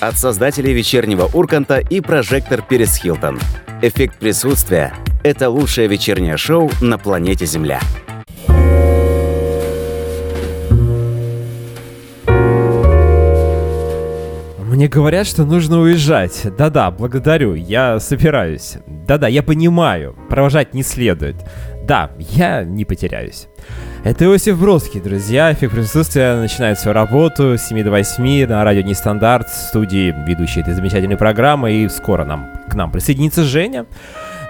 От создателей вечернего Урганта и прожектор Перес Хилтон. Эффект присутствия – это лучшее вечернее шоу на планете Земля. Мне говорят, что нужно уезжать. Да-да, благодарю, я собираюсь. Да-да, я понимаю, провожать не следует. Да, я не потеряюсь. Это Иосиф Бродский, друзья. Эффект присутствия начинает свою работу с 7 до 8 на радио Нестандарт, студии ведущей этой замечательной программы. И скоро нам, к нам присоединится Женя.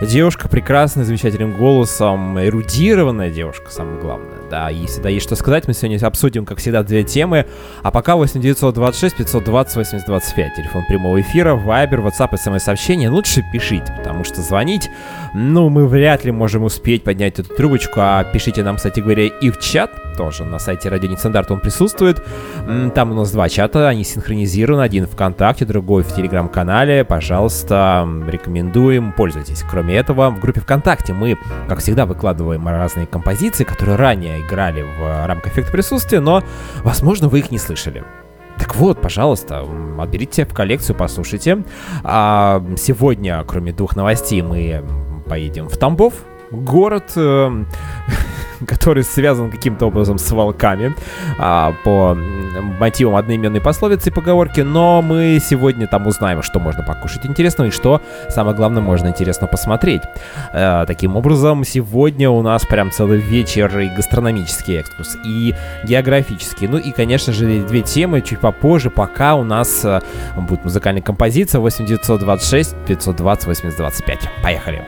Девушка прекрасная, замечательным голосом, эрудированная девушка, самое главное. Да, и всегда есть что сказать. Мы сегодня обсудим, как всегда, две темы. А пока 8926 520 8025. Телефон прямого эфира, Viber, WhatsApp, смс-сообщения. Лучше пишите, потому что звонить, ну, мы вряд ли можем успеть поднять эту трубочку. А пишите нам, кстати говоря, и в чат тоже. На сайте Радио Нестандарт он присутствует. Там у нас два чата, они синхронизированы. Один в ВКонтакте, другой в Телеграм-канале. Пожалуйста, рекомендуем, пользуйтесь. Кроме этого, в группе ВКонтакте мы, как всегда, выкладываем разные композиции, которые ранее играли в рамках эффекта присутствия, но, возможно, вы их не слышали. Так вот, пожалуйста, отберите в коллекцию, послушайте. А сегодня, кроме двух новостей, мы поедем в Тамбов, город, э, который связан каким-то образом с волками а, по мотивам одноименной пословицы и поговорки, но мы сегодня там узнаем, что можно покушать интересного и что, самое главное, можно интересно посмотреть. А, таким образом, сегодня у нас прям целый вечер и гастрономический экскурс, и географический. Ну и, конечно же, две темы чуть попозже, пока у нас а, будет музыкальная композиция 8926 520 8025. Поехали!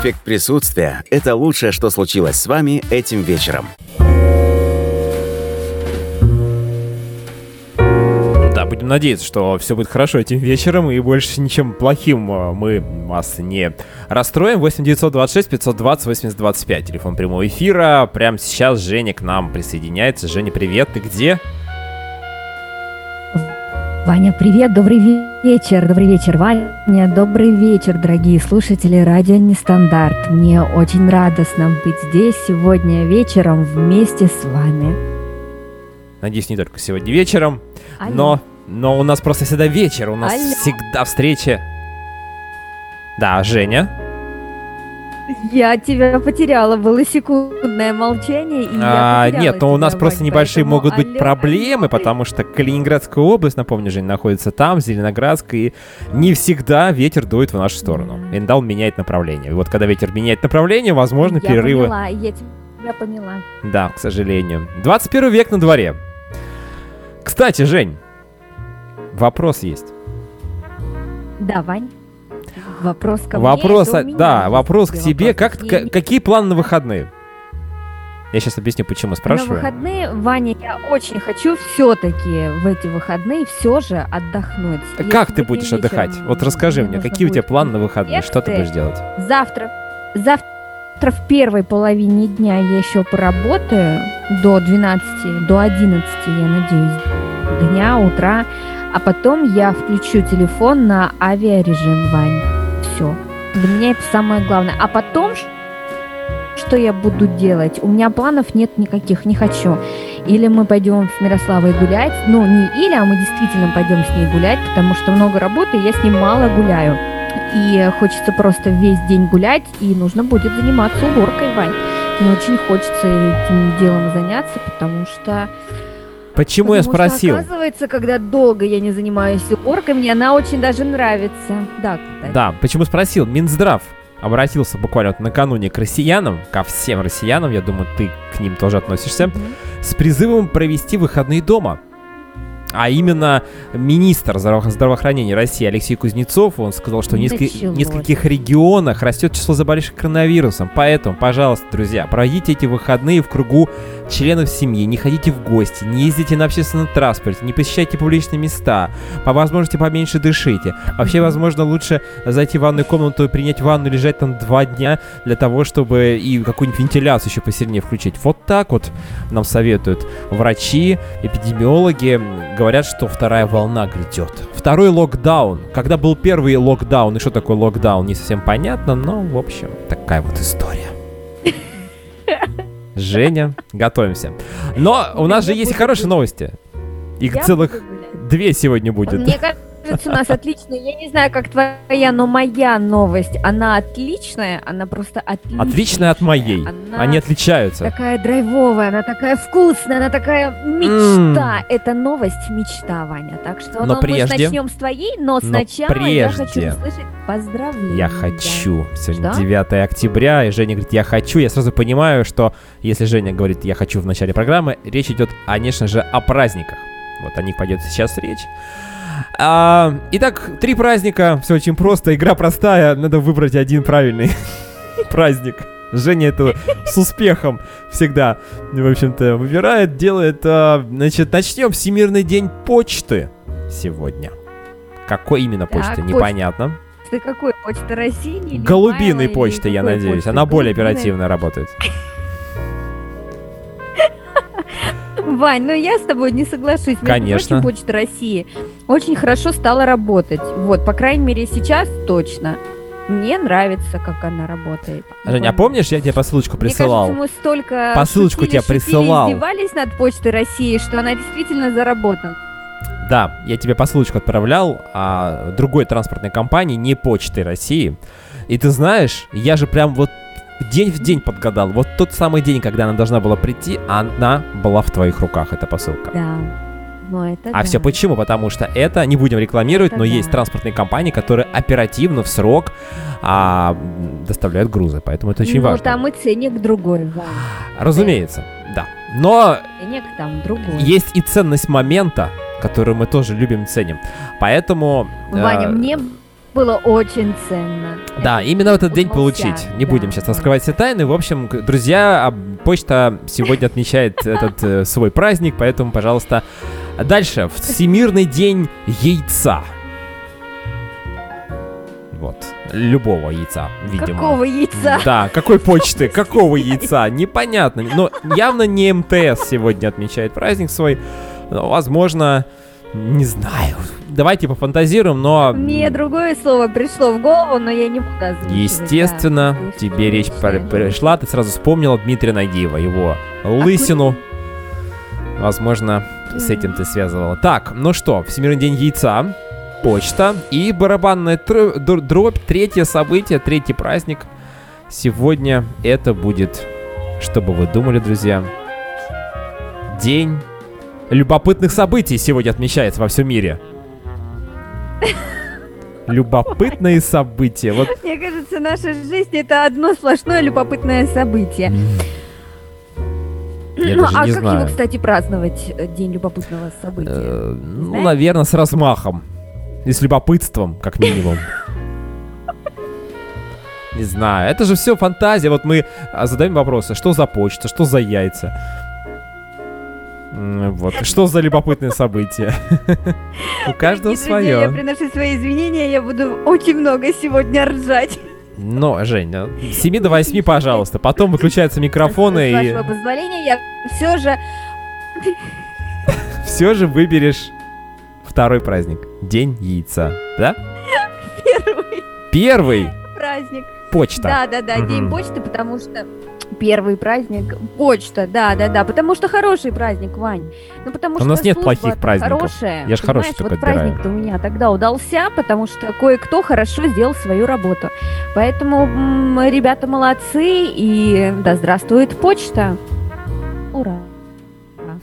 Эффект присутствия – это лучшее, что случилось с вами этим вечером. Да, будем надеяться, что все будет хорошо этим вечером и больше ничем плохим э, мы вас не расстроим. 8 926 520 80 25, телефон прямого эфира. Прямо сейчас Женя к нам присоединяется. Женя, привет, ты где? Ваня, привет, добрый вечер, добрый вечер, Ваня, добрый вечер, дорогие слушатели Радио Нестандарт. Мне очень радостно быть здесь сегодня вечером вместе с вами. Надеюсь, не только сегодня вечером, Алло. но, но у нас просто всегда вечер, у нас Алло. всегда встреча. Да, Женя. Я тебя потеряла, было секундное молчание, и А, я нет, но у нас просто небольшие поэтому могут быть проблемы, потому что Калининградская область, напомню, Жень, находится там, Зеленоградская, и не всегда ветер дует в нашу сторону. Иногда он меняет направление. И вот когда ветер меняет направление, возможно, Я перерывы. поняла, я тебя поняла. Да, к сожалению. 21 век на дворе. Кстати, Жень, вопрос есть. Да, Вань? Вопрос ко мне, вопрос, а- меня да, вопрос к тебе вопрос. Как, не- какие планы на выходные? Я сейчас объясню, почему На спрашиваю. выходные, Ваня, я очень хочу все-таки в эти выходные все же отдохнуть. Как ты будешь отдыхать? Вот расскажи мне мне, какие у тебя планы на выходные? Что ты будешь делать? Завтра, завтра в первой половине дня я еще поработаю до 12, до 11, я надеюсь, дня, утра. А потом я включу телефон на авиарежим, Вань. Все. Для меня это самое главное. А потом, что я буду делать? У меня планов нет никаких, не хочу. Или мы пойдем с Мирославой гулять. Ну, не или, а мы действительно пойдем с ней гулять, потому что много работы, я с ней мало гуляю. И хочется просто весь день гулять, и нужно будет заниматься уборкой, Вань. Мне очень хочется этим делом заняться, потому что... Почему я потому что, спросил? оказывается, когда долго я не занимаюсь уборкой, мне она очень даже нравится. Да, кстати. Да, почему спросил? Минздрав обратился буквально вот накануне к россиянам, ко всем россиянам, я думаю, ты к ним тоже относишься, Мгм. с призывом провести выходные дома. А именно министр здраво- здравоохранения России Алексей Кузнецов, он сказал, что в нескольких, Началось. нескольких регионах растет число заболевших коронавирусом. Поэтому, пожалуйста, друзья, проводите эти выходные в кругу членов семьи, не ходите в гости, не ездите на общественном транспорте, не посещайте публичные места, по возможности поменьше дышите. Вообще, возможно, лучше зайти в ванную комнату и принять ванну лежать там два дня для того, чтобы и какую-нибудь вентиляцию еще посильнее включить. Вот так вот нам советуют врачи, эпидемиологи. Говорят, что вторая волна грядет. Второй локдаун. Когда был первый локдаун и что такое локдаун, не совсем понятно, но, в общем, такая вот история. Женя, готовимся. Но у нас же есть хорошие новости. Их целых две сегодня будет. Мне кажется, у нас отлично. Я не знаю, как твоя, но моя новость, она отличная, она просто отличная. Отличная от моей. Она Они отличаются. такая драйвовая, она такая вкусная, она такая мечта. Это новость мечта, Ваня. Так что Но ну, прежде- мы начнем с твоей, но сначала я хочу прежде услышать поздравления. Я хочу. Сегодня Что? 9 октября, и Женя говорит, я хочу. Я сразу понимаю, что если Женя говорит, я хочу в начале программы, речь идет, конечно же, о праздниках. Вот о них пойдет сейчас речь. А, итак, три праздника. Все очень просто. Игра простая. Надо выбрать один правильный праздник. Женя это с успехом всегда, в общем-то, выбирает, делает. а, значит, начнем. Всемирный день почты сегодня. Какой именно Так, почты, непонятно. Ты какой? Почта России? или Голубиной Майло, или почты, я какой надеюсь. почты? Она более оперативно работает. Вань, ну я с тобой не соглашусь. Между Конечно. прочим, Почта России очень хорошо стала работать. Вот, по крайней мере, сейчас точно. Мне нравится, как она работает. Женя, а помнишь, я тебе посылочку Мне присылал? кажется, мы столько Посылочку шутили, тебе шутили, присылал. издевались над Почтой России, что она действительно заработала. Да, я тебе посылочку отправлял а, другой транспортной компании, не Почты России. И ты знаешь, я же прям вот день в день подгадал. Вот тот самый день, когда она должна была прийти, она была в твоих руках, эта посылка. Да. Ну, это А да. все почему? Потому что это, не будем рекламировать, Это но да. есть транспортные компании, которые оперативно, в срок а, доставляют грузы. Поэтому это очень ну, важно. там и ценник другой, Вань. Разумеется, да. Но Ценник там другой. есть и ценность момента, которую мы тоже любим ценим. Поэтому... э, Ваня, мне было очень ценно. Да, Это именно в этот день получить. Не да. будем сейчас раскрывать все тайны. В общем, друзья, а, почта сегодня отмечает этот э, свой праздник, поэтому, пожалуйста, дальше. Всемирный день яйца. Вот. Любого яйца, видимо. Какого яйца? Да, какой почты, какого яйца, непонятно. Но явно не МТС сегодня отмечает праздник свой. Но, возможно, не знаю. Давайте пофантазируем, но... Мне другое слово пришло в голову, но я не буду озвучивать, Естественно, да. тебе речь пр- пришла, ты сразу вспомнила Дмитрия Нагиева, его лысину. Возможно, с этим ты связывала. Так, ну что, Всемирный день яйца, почта и барабанная тр- др- дробь, третье событие, третий праздник. Сегодня это будет, что бы вы думали, друзья, день любопытных событий сегодня отмечается во всем мире. Любопытные события. Вот Мне кажется, наша жизнь это одно сплошное любопытное событие. Я ну, а как знаю. его, кстати, праздновать, э, День любопытного события? Э, ну, Знаешь? наверное, с размахом. И с любопытством, как минимум. Не знаю, это же все фантазия. Вот мы а, задаем вопросы, что за почта, что за яйца. Вот, что за любопытные события. У каждого друзья, Я свое. приношу свои извинения, я буду очень много сегодня ржать. Но, Женя, с 7 до 8, пожалуйста. Потом выключаются микрофоны С и вашего позволения, я все же все же выберешь второй праздник. День яйца. Да? первый Первый. праздник. Почта. Да, да, да, День почты, потому что первый праздник почта, да, да, да, потому что хороший праздник, Вань. Ну потому У нас нет плохих праздников. Хорошая. Я ж хороший только вот праздник-то у меня тогда удался, потому что кое-кто хорошо сделал свою работу. Поэтому м, ребята молодцы и да здравствует почта. Ура.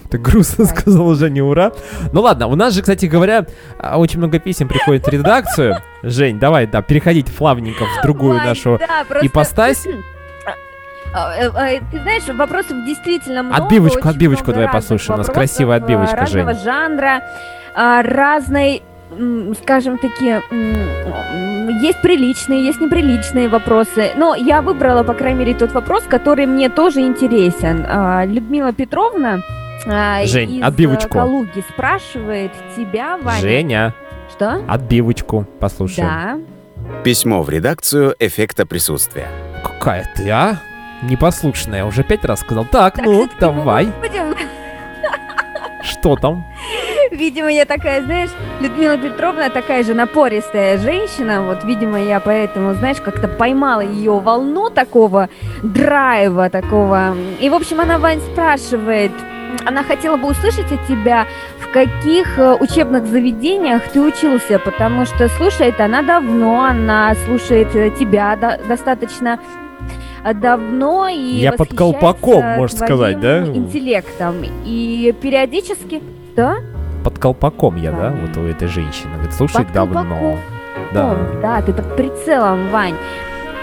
Ты грустно сказал уже не ура. Ну ладно, у нас же, кстати говоря, а, очень много писем приходит в редакцию. Жень, давай, да, переходить плавненько в другую Вань, нашу да, просто- ипостась. А, э, э, Ты знаешь, вопросов действительно много. Отбивочку, отбивочку много давай послушаем. У нас красивая а, отбивочка, разного Жень. жанра, а, разной, скажем таки, есть приличные, есть неприличные вопросы. Но я выбрала, по крайней мере, тот вопрос, который мне тоже интересен. А, Людмила Петровна а, Жень, из отбивочку. э, Калуги спрашивает тебя, Ваня. Женя, Что? отбивочку послушаем. Да. Письмо в редакцию эффекта присутствия. Какая ты, а? Непослушная, уже пять раз сказал. Так, Так, ну, всё-таки давай. будем Что там? Видимо, я такая, знаешь, Людмила Петровна такая же напористая женщина, вот, видимо, я поэтому, знаешь, как-то поймала ее волну такого драйва, такого. И, в общем, она, Вань, спрашивает, она хотела бы услышать от тебя, в каких э, учебных заведениях ты учился, потому что слушает она давно, она слушает э, тебя до- достаточно давно и Я под колпаком, можно сказать, да? интеллектом. И периодически... Да? Под колпаком я, да? Да. Вот у этой женщины. Говорит, слушай, Под давно. колпаком. Да. Да, ты под прицелом, Вань.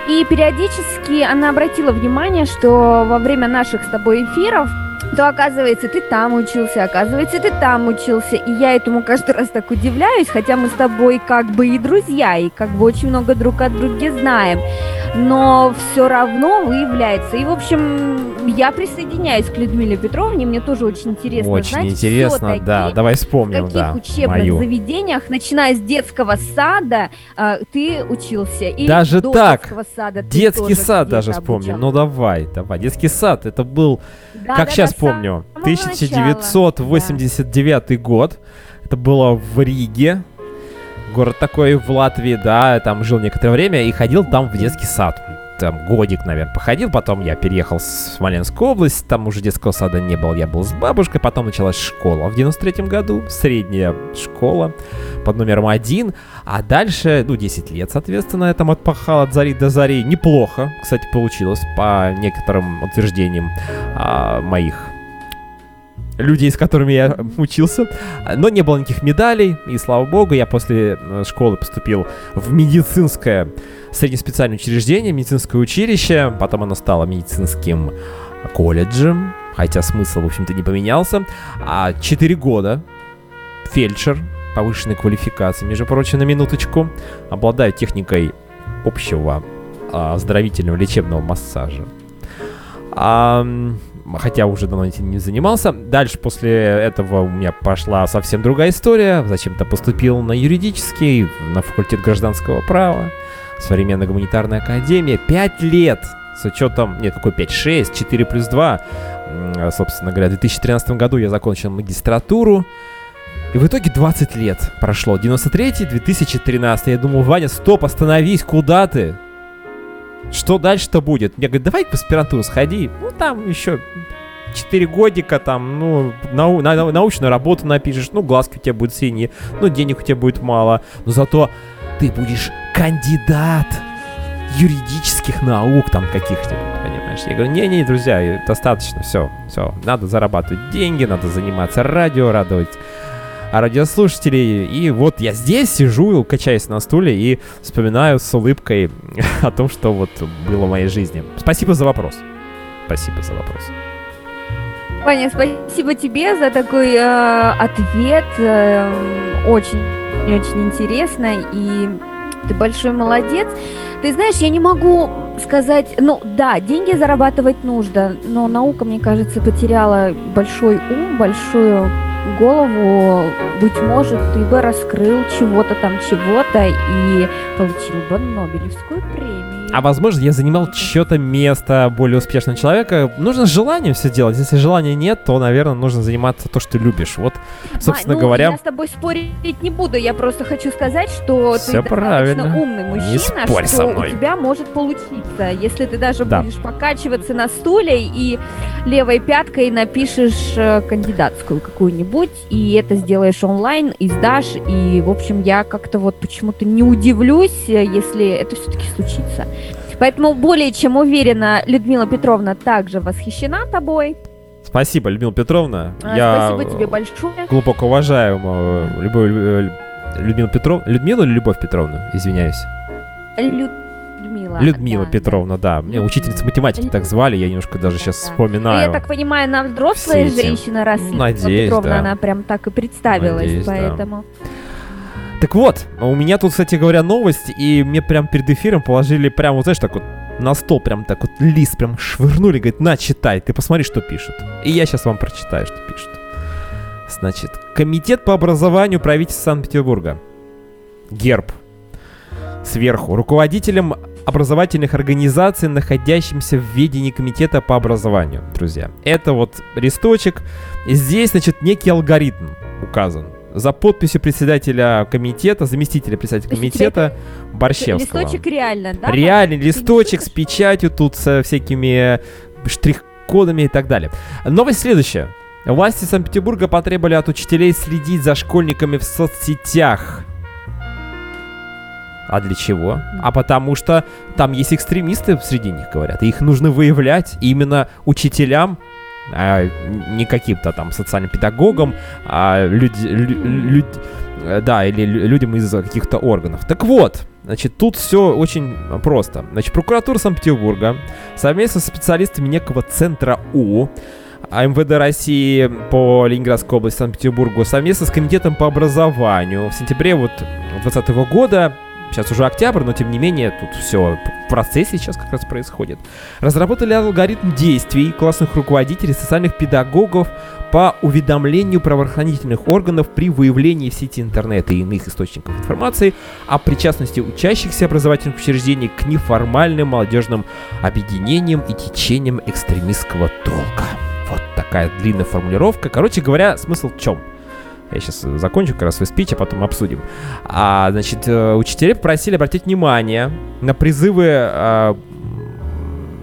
И периодически она обратила внимание, что во время наших с тобой эфиров, то оказывается, ты там учился, оказывается, ты там учился. И я этому каждый раз так удивляюсь, хотя мы с тобой как бы и друзья, и как бы очень много друг от друга знаем. Но все равно выявляется. И, в общем, я присоединяюсь к Людмиле Петровне, мне тоже очень интересно Очень знать, интересно, да. Давай в вспомним, каких да. учебных Мою. заведениях, начиная с детского сада, а, ты учился? Или Даже до так? детского сада Детский сад даже вспомним. Ну давай, давай. Детский сад, это был, Да, как да, сейчас да, помню, самого начала. 1989 год. Это было в Риге. Город такой в Латвии, да, там жил некоторое время и ходил там в детский сад. Там годик, наверное, походил, потом я переехал в Смоленскую область, там уже детского сада не было, я был с бабушкой, потом началась школа в 93 году, средняя школа под номером один, а дальше, ну, 10 лет, соответственно, я там отпахал от зари до зари. Неплохо, кстати, получилось по некоторым утверждениям а, моих людей, с которыми я учился. Но не было никаких медалей, и слава богу, я после э, школы поступил в медицинское среднеспециальное учреждение, медицинское училище, потом оно стало медицинским колледжем, хотя смысл, в общем-то, не поменялся. А 4 года фельдшер повышенной квалификации, между прочим, на минуточку. Обладаю техникой общего а, оздоровительного лечебного массажа. А, хотя уже давно этим не занимался. Дальше после этого у меня пошла совсем другая история. Зачем-то поступил на юридический, на факультет гражданского права, современная гуманитарная академия. Пять лет с учетом, нет, какой 5, 6, 4 плюс 2. Собственно говоря, в 2013 году я закончил магистратуру. И в итоге 20 лет прошло. 93 2013 Я думал, Ваня, стоп, остановись, куда ты? Что дальше-то будет? Мне говорят, давай в аспирантуру сходи. Ну, там еще 4 годика, там, ну, нау на научную работу напишешь, ну, глазки у тебя будут синие, ну, денег у тебя будет мало. Но зато ты будешь кандидат юридических наук там каких-нибудь, понимаешь? Я говорю, не-не, друзья, достаточно, все, все, надо зарабатывать деньги, надо заниматься радио, радовать радиослушателей. И вот я здесь сижу, качаясь на стуле и вспоминаю с улыбкой о том, что вот было в моей жизни. Спасибо за вопрос. Спасибо за вопрос. Ваня, спасибо тебе за такой э, ответ. Э, очень, очень интересно. И ты большой молодец. Ты знаешь, я не могу сказать, ну да, деньги зарабатывать нужно, но наука, мне кажется, потеряла большой ум, большую голову, быть может, ты бы раскрыл чего-то там, чего-то и получил бы Нобелевскую премию. А возможно, я занимал чье-то место более успешного человека. Нужно желание все делать. Если желания нет, то, наверное, нужно заниматься то, что ты любишь. Вот, собственно а, ну, говоря... Я с тобой спорить не буду. Я просто хочу сказать, что все ты правильно. умный мужчина, не спорь что со мной. у тебя может получиться. Если ты даже да. будешь покачиваться на стуле и левой пяткой напишешь э, кандидатскую какую-нибудь, и это сделаешь онлайн, и сдашь, и, в общем, я как-то вот почему-то не удивлюсь, э, если это все-таки случится. Поэтому более чем уверена, Людмила Петровна также восхищена тобой. Спасибо, Людмила Петровна. А, я спасибо тебе большое. Глубоко уважаю Любовь, Людмила Петровна. Людмила или Любовь Петровна? Извиняюсь. Людмила. Людмила да, Петровна, да. да. Мне учительница математики так звали, я немножко даже сейчас да. вспоминаю. Я так понимаю, она взрослая женщина, раз Надеюсь, Петровна, да. она прям так и представилась, Надеюсь, поэтому... Да. Так вот, у меня тут, кстати говоря, новость, и мне прям перед эфиром положили прям, вот знаешь, так вот на стол прям так вот лист прям швырнули, говорит, на, читай, ты посмотри, что пишут. И я сейчас вам прочитаю, что пишут. Значит, Комитет по образованию правительства Санкт-Петербурга. Герб. Сверху. Руководителем образовательных организаций, находящимся в ведении Комитета по образованию, друзья. Это вот листочек. Здесь, значит, некий алгоритм указан за подписью председателя комитета, заместителя председателя комитета Борщевского. Листочек реально, да? Реальный листочек с печатью, тут со всякими штрих-кодами и так далее. Новость следующая. Власти Санкт-Петербурга потребовали от учителей следить за школьниками в соцсетях. А для чего? А потому что там есть экстремисты среди них, говорят. И их нужно выявлять. И именно учителям а не каким-то там социальным педагогам, а люди, лю, лю, да, или людям из каких-то органов. Так вот, значит, тут все очень просто. Значит, прокуратура Санкт-Петербурга совместно с специалистами некого центра У а МВД России по Ленинградской области Санкт-Петербургу совместно с Комитетом по образованию в сентябре вот 2020 года Сейчас уже октябрь, но тем не менее тут все в процессе сейчас как раз происходит. Разработали алгоритм действий классных руководителей, социальных педагогов по уведомлению правоохранительных органов при выявлении в сети интернета и иных источников информации о причастности учащихся образовательных учреждений к неформальным молодежным объединениям и течениям экстремистского толка. Вот такая длинная формулировка. Короче говоря, смысл в чем? Я сейчас закончу как раз свой спич, а потом обсудим. А, значит, э, учителя попросили обратить внимание на призывы а,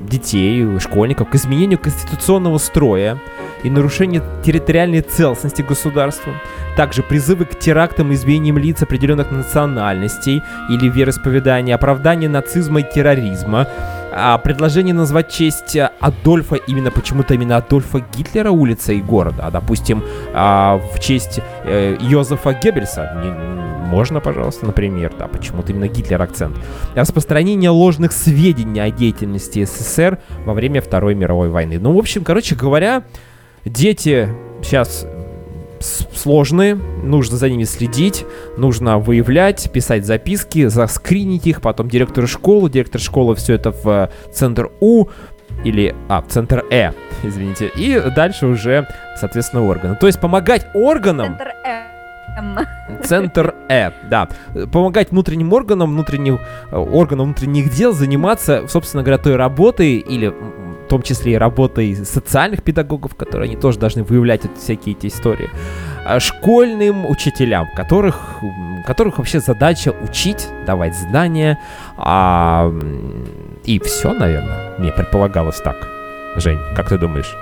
детей, школьников к изменению конституционного строя и нарушению территориальной целостности государства. Также призывы к терактам и избиениям лиц определенных национальностей или вероисповедания, оправдание нацизма и терроризма, предложение назвать честь Адольфа, именно почему-то именно Адольфа Гитлера улица и города, а, допустим, а, в честь э, Йозефа Геббельса, можно, пожалуйста, например, да, почему-то именно Гитлер акцент. Распространение ложных сведений о деятельности СССР во время Второй мировой войны. Ну, в общем, короче говоря, дети сейчас сложные, нужно за ними следить, нужно выявлять, писать записки, заскринить их, потом директору школы, директор школы все это в э, центр У, или, а, центр Э, извините, и дальше уже, соответственно, органы. То есть помогать органам... Центр Центр Э, да. Помогать внутренним органам, внутренним э, органам внутренних дел заниматься, собственно говоря, той работой или в том числе и работой социальных педагогов, которые они тоже должны выявлять вот всякие эти истории, а школьным учителям, которых, которых вообще задача учить, давать знания, а, и все, наверное, мне предполагалось так. Жень, как ты думаешь?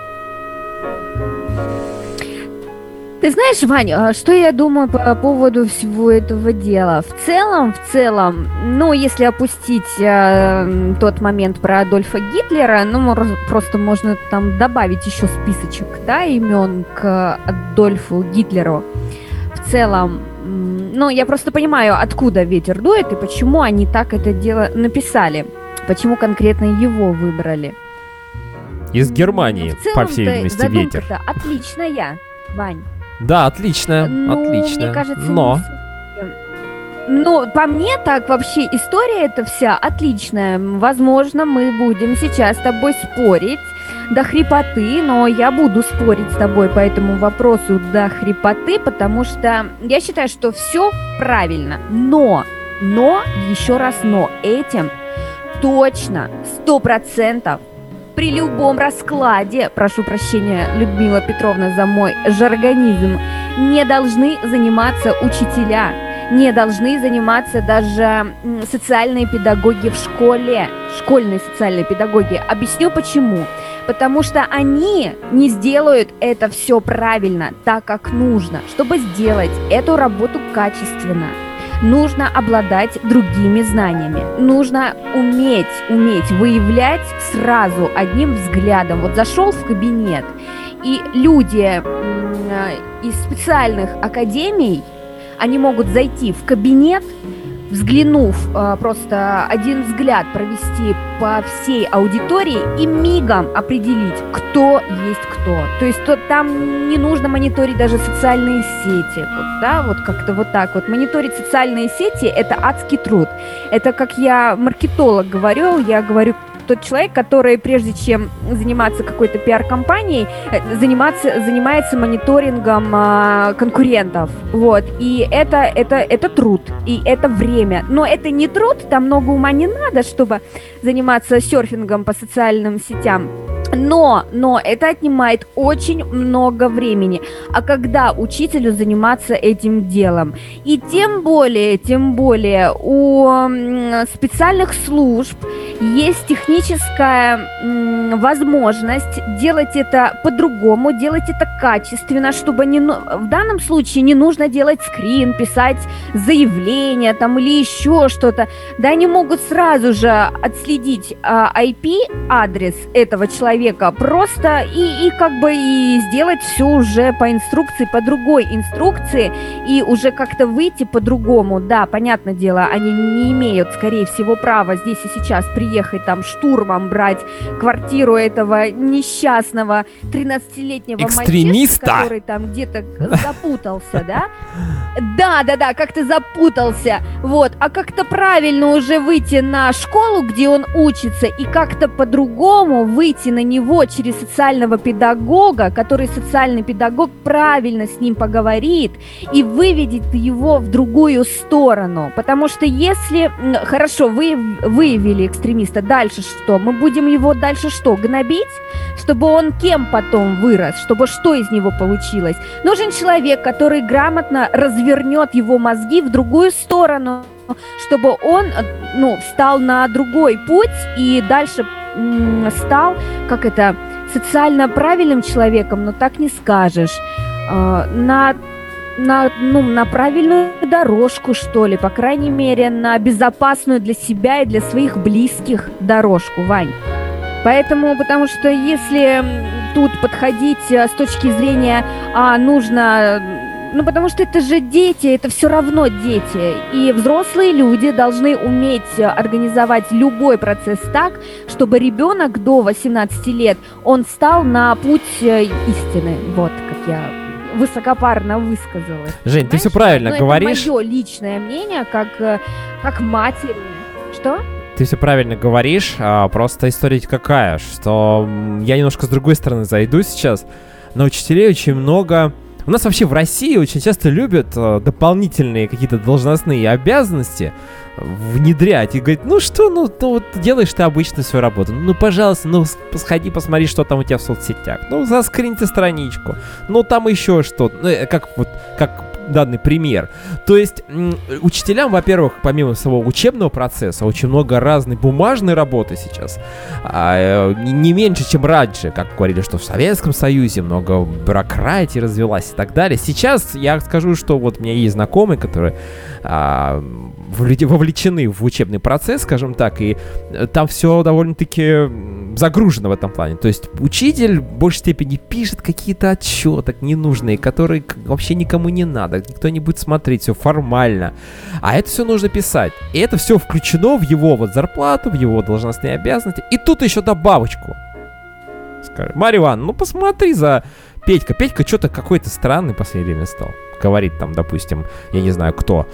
Ты знаешь, Вань, а что я думаю по поводу всего этого дела? В целом, в целом, ну, если опустить э, тот момент про Адольфа Гитлера, ну, просто можно там добавить еще списочек, да, имен к Адольфу Гитлеру. В целом, ну, я просто понимаю, откуда ветер дует и почему они так это дело написали. Почему конкретно его выбрали. Из Германии, Ну, в по всей видимости, ветер. отличная, Вань. Да, отлично, Ну, отлично. Мне кажется, Но... Ну, по мне так вообще история эта вся отличная. Возможно, мы будем сейчас с тобой спорить до хрипоты, но я буду спорить с тобой по этому вопросу до хрипоты, потому что я считаю, что все правильно. Но, но, еще раз но, этим точно, сто процентов при любом раскладе, прошу прощения, Людмила Петровна, за мой жаргонизм, не должны заниматься учителя, не должны заниматься даже социальные педагоги в школе, школьные социальные педагоги. Объясню почему. Потому что они не сделают это все правильно, так как нужно. Чтобы сделать эту работу качественно, нужно обладать другими знаниями. Нужно уметь, уметь выявлять сразу одним взглядом. Вот зашел в кабинет, и люди э, из специальных академий, они могут зайти в кабинет, взглянув э, просто один взгляд провести по всей аудитории и мигом определить, кто есть кто. То есть то, там не нужно мониторить даже социальные сети, вот, да, вот как-то вот так вот. Мониторить социальные сети – это адский труд. Это, как я маркетолог говорю, я говорю тот человек, который прежде чем заниматься какой-то пиар-компанией, э, заниматься, занимается мониторингом а, конкурентов. Вот. И это, это, это труд, и это время. Но это не труд, там много ума не надо, чтобы заниматься серфингом по социальным сетям. Но, но это отнимает очень много времени. А когда учителю заниматься этим делом? И тем более, тем более у специальных служб есть техническая возможность делать это по-другому, делать это качественно, чтобы не, ну- в данном случае не нужно делать скрин, писать заявление там или еще что-то. Да, они могут сразу же отследить а, IP-адрес этого человека просто и, и как бы и сделать все уже по инструкции, по другой инструкции и уже как-то выйти по-другому. Да, понятное дело, они не имеют, скорее всего, права здесь и сейчас приехать там штурмом брать квартиру этого несчастного 13-летнего Экстремиста. мальчишки, который там где-то запутался, да? Да, да, да, как-то запутался. Вот, а как-то правильно уже выйти на школу, где он учится, и как-то по-другому выйти на него через социального педагога, который социальный педагог правильно с ним поговорит и выведет его в другую сторону. Потому что если, хорошо, вы выявили экстремиста, дальше что? Мы будем его дальше что, гнобить? Чтобы он кем потом вырос? Чтобы что из него получилось? Нужен человек, который грамотно развернет его мозги в другую сторону, чтобы он, ну, встал на другой путь и дальше стал, как это, социально правильным человеком, но так не скажешь, э, на на, ну, на правильную дорожку, что ли, по крайней мере, на безопасную для себя и для своих близких дорожку, Вань. Поэтому, потому что если тут подходить э, с точки зрения, а, нужно, ну, потому что это же дети, это все равно дети. И взрослые люди должны уметь организовать любой процесс так, чтобы ребенок до 18 лет, он встал на путь э, истины. Вот, как я высокопарно высказалась. Жень, ты все правильно Но говоришь. Это мое личное мнение, как, э, как матери. Что? Ты все правильно говоришь, а просто история какая, что я немножко с другой стороны зайду сейчас. На учителей очень много у нас вообще в России очень часто любят э, дополнительные какие-то должностные обязанности внедрять и говорить, ну что, ну, ну вот делаешь ты обычно свою работу, ну пожалуйста, ну сходи посмотри, что там у тебя в соцсетях, ну заскриньте страничку, ну там еще что-то, ну, э, как вот, как данный пример. То есть учителям, во-первых, помимо своего учебного процесса, очень много разной бумажной работы сейчас. А, э, не меньше, чем раньше, как говорили, что в Советском Союзе много бюрократии развелась и так далее. Сейчас я скажу, что вот у меня есть знакомые, которые а, вовлечены в учебный процесс, скажем так, и э, там все довольно-таки загружено в этом плане. То есть учитель в большей степени пишет какие-то отчеты ненужные, которые вообще никому не надо, никто не будет смотреть, все формально. А это все нужно писать. И это все включено в его вот зарплату, в его должностные обязанности. И тут еще добавочку. Скажи, Марья Ивановна, ну посмотри за Петька. Петька что-то какой-то странный в последнее время стал говорит там, допустим, я не знаю, кто.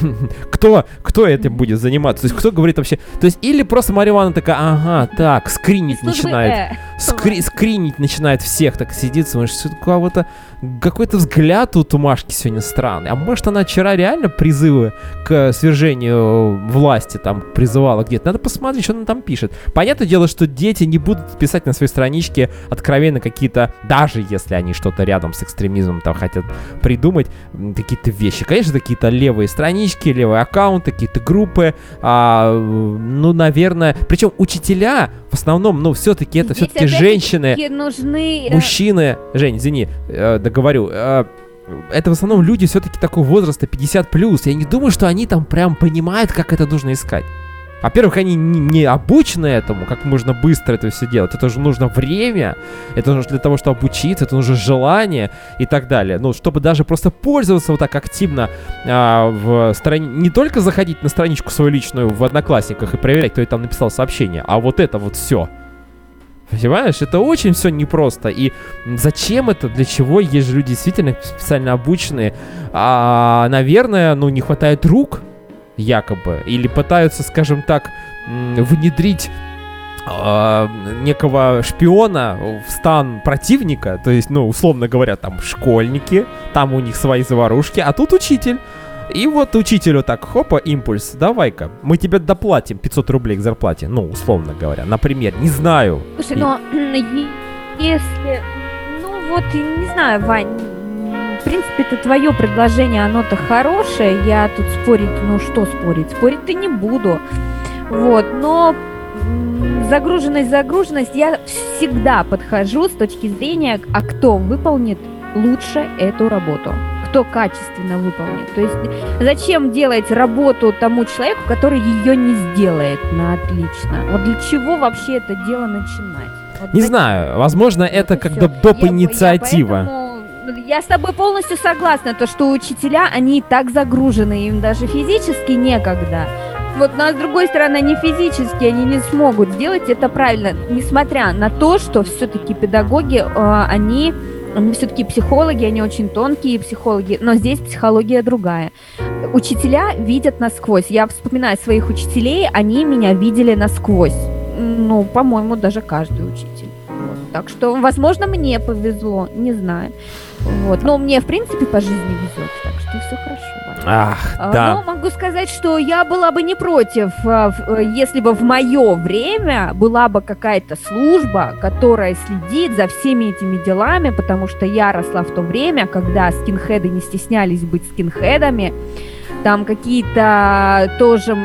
кто, кто этим будет заниматься? То есть кто говорит вообще... То есть или просто Мария Ивановна такая, ага, так, скринить начинает. Э. Скри скринить начинает всех, так сидит, смотришь, кого-то какой-то взгляд у Тумашки сегодня странный. А может, она вчера реально призывы к свержению власти там призывала где-то. Надо посмотреть, что она там пишет. Понятное дело, что дети не будут писать на своей страничке откровенно какие-то, даже если они что-то рядом с экстремизмом там хотят придумать, какие-то вещи. Конечно, какие-то левые странички, левые аккаунты, какие-то группы. А, ну, наверное, причем учителя в основном, ну, все-таки это все-таки женщины, нужны... Э, мужчины. Жень, извини, э, договорю. Э, это в основном люди все-таки такого возраста 50 плюс. Я не думаю, что они там прям понимают, как это нужно искать. Во-первых, они не, не обучены этому, как можно быстро это все делать. Это же нужно время, это нужно для того, чтобы обучиться, это нужно желание и так далее. Ну, чтобы даже просто пользоваться вот так активно а, в стране, не только заходить на страничку свою личную в Одноклассниках и проверять, кто там написал сообщение, а вот это вот все. Понимаешь, это очень все непросто. И зачем это? Для чего? Есть же люди действительно специально обученные. А, наверное, ну, не хватает рук якобы, или пытаются, скажем так, внедрить э, некого шпиона в стан противника, то есть, ну, условно говоря, там школьники, там у них свои заварушки, а тут учитель. И вот учителю так, хопа, импульс, давай-ка, мы тебе доплатим 500 рублей к зарплате, ну, условно говоря, например, не знаю. Слушай, но если, ну вот, не знаю, Вань, в принципе, это твое предложение, оно-то хорошее. Я тут спорить, ну что спорить? Спорить-то не буду. Вот, но загруженность, загруженность, я всегда подхожу с точки зрения, а кто выполнит лучше эту работу кто качественно выполнит. То есть зачем делать работу тому человеку, который ее не сделает на отлично? Вот для чего вообще это дело начинать? Вот не зачем? знаю, возможно, это, это как доп. инициатива. Я, я поэтому я с тобой полностью согласна, то что учителя, они так загружены, им даже физически некогда. Вот, но с другой стороны, они физически, они не смогут сделать это правильно, несмотря на то, что все-таки педагоги, э, они все-таки психологи, они очень тонкие психологи, но здесь психология другая. Учителя видят насквозь. Я вспоминаю своих учителей, они меня видели насквозь. Ну, по-моему, даже каждый учитель. Вот. Так что, возможно, мне повезло, не знаю. Вот. Но мне, в принципе, по жизни везет, так что все хорошо. Ах, а, да. Но могу сказать, что я была бы не против, а, э, если бы в мое время была бы какая-то служба, которая следит за всеми этими делами, потому что я росла в то время, когда скинхеды не стеснялись быть скинхедами, там какие-то тоже